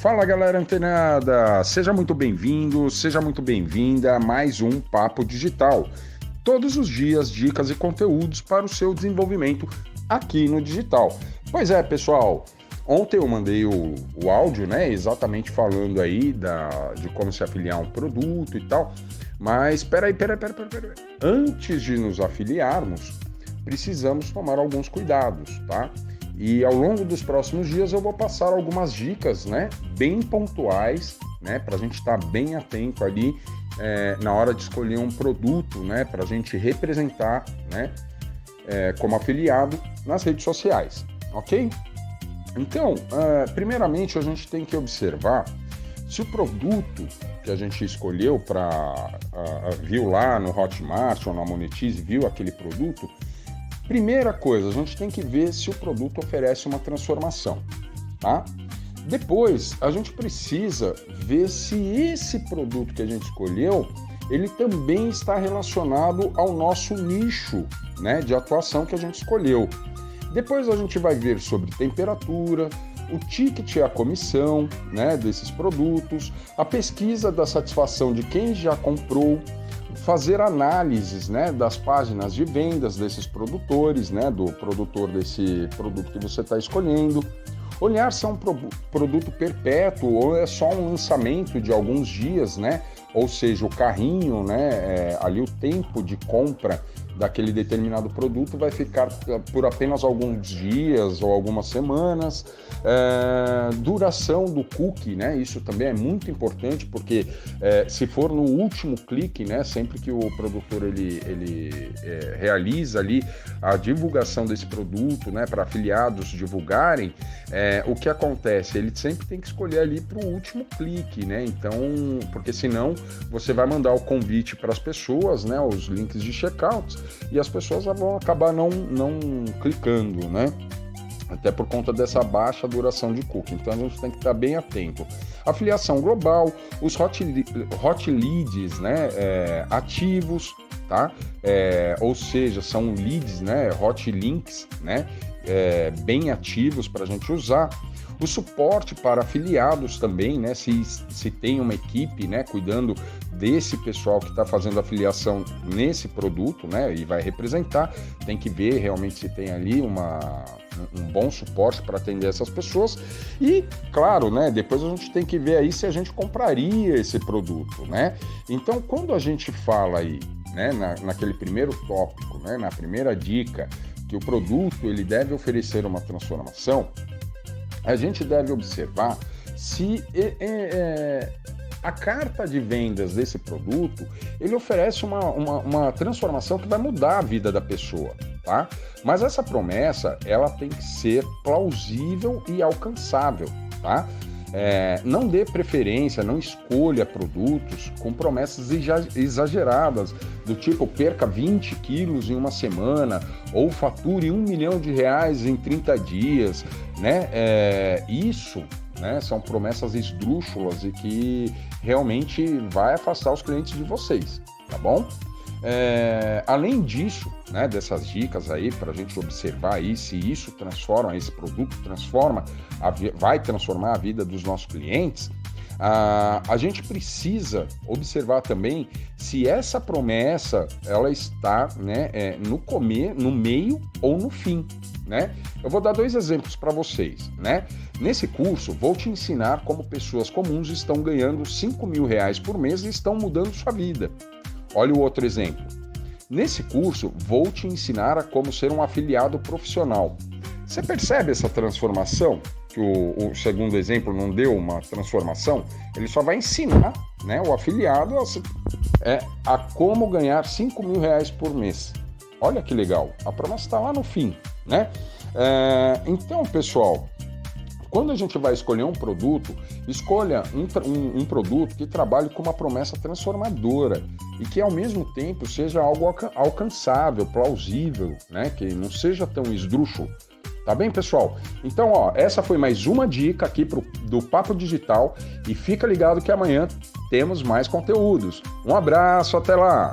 Fala galera antenada, seja muito bem-vindo, seja muito bem-vinda a mais um Papo Digital. Todos os dias, dicas e conteúdos para o seu desenvolvimento aqui no digital. Pois é, pessoal, ontem eu mandei o, o áudio, né? Exatamente falando aí da, de como se afiliar a um produto e tal. Mas peraí, peraí, peraí, peraí, peraí. Antes de nos afiliarmos, precisamos tomar alguns cuidados, tá? E ao longo dos próximos dias eu vou passar algumas dicas, né, bem pontuais, né, para a gente estar tá bem atento ali é, na hora de escolher um produto, né, para a gente representar, né, é, como afiliado nas redes sociais, ok? Então, é, primeiramente a gente tem que observar se o produto que a gente escolheu para viu lá no Hotmart ou na Monetize, viu aquele produto, Primeira coisa, a gente tem que ver se o produto oferece uma transformação, tá? Depois, a gente precisa ver se esse produto que a gente escolheu, ele também está relacionado ao nosso nicho, né, de atuação que a gente escolheu. Depois a gente vai ver sobre temperatura, o ticket e a comissão, né, desses produtos, a pesquisa da satisfação de quem já comprou, fazer análises né, das páginas de vendas desses produtores, né, do produtor desse produto que você está escolhendo, olhar se é um pro produto perpétuo ou é só um lançamento de alguns dias, né? Ou seja, o carrinho, né? É, ali o tempo de compra daquele determinado produto vai ficar eh, por apenas alguns dias ou algumas semanas. É, duração do cookie, né? Isso também é muito importante porque é, se for no último clique, né? Sempre que o produtor ele, ele é, realiza ali a divulgação desse produto, né? Para afiliados divulgarem, o que acontece? Ele sempre tem que escolher ali para o último clique, né? Então, porque senão você vai mandar o convite para as pessoas, né? Os links de checkout e as pessoas vão acabar não, não clicando, né? Até por conta dessa baixa duração de cookie. Então a gente tem que estar bem atento. Afiliação global, os hot, hot leads né, é, ativos, tá? É, ou seja, são leads, né, hot links, né, é, bem ativos para a gente usar. O suporte para afiliados também, né? Se, se tem uma equipe né, cuidando desse pessoal que está fazendo afiliação nesse produto, né? E vai representar, tem que ver realmente se tem ali uma, um bom suporte para atender essas pessoas. E, claro, né? Depois a gente tem que ver aí se a gente compraria esse produto, né? Então, quando a gente fala aí, né, na, naquele primeiro tópico, né, na primeira dica, que o produto ele deve oferecer uma transformação, a gente deve observar se é, é, a carta de vendas desse produto ele oferece uma, uma, uma, transformação que vai mudar a vida da pessoa, tá? Mas essa promessa ela tem que ser plausível e alcançável, tá? É, não dê preferência, não escolha produtos com promessas exageradas, do tipo perca 20 quilos em uma semana ou fature um milhão de reais em 30 dias, né? É, isso né, são promessas esdrúxulas e que realmente vai afastar os clientes de vocês, tá bom? É, além disso, né, dessas dicas aí para a gente observar aí se isso transforma, esse produto transforma, a, vai transformar a vida dos nossos clientes, a, a gente precisa observar também se essa promessa ela está né, é, no comer, no meio ou no fim. Né? Eu vou dar dois exemplos para vocês. Né? Nesse curso, vou te ensinar como pessoas comuns estão ganhando 5 mil reais por mês e estão mudando sua vida. Olha o outro exemplo. Nesse curso, vou te ensinar a como ser um afiliado profissional. Você percebe essa transformação? Que o, o segundo exemplo não deu uma transformação? Ele só vai ensinar né, o afiliado a, é, a como ganhar 5 mil reais por mês. Olha que legal, a promessa está lá no fim, né? É, então, pessoal, quando a gente vai escolher um produto, escolha um, um, um, produto que trabalhe com uma promessa transformadora e que ao mesmo tempo seja algo alcançável, plausível, né? Que não seja tão esdrúxulo. Tá bem, pessoal? Então, ó, essa foi mais uma dica aqui pro, do Papo Digital e fica ligado que amanhã temos mais conteúdos. Um abraço, até lá!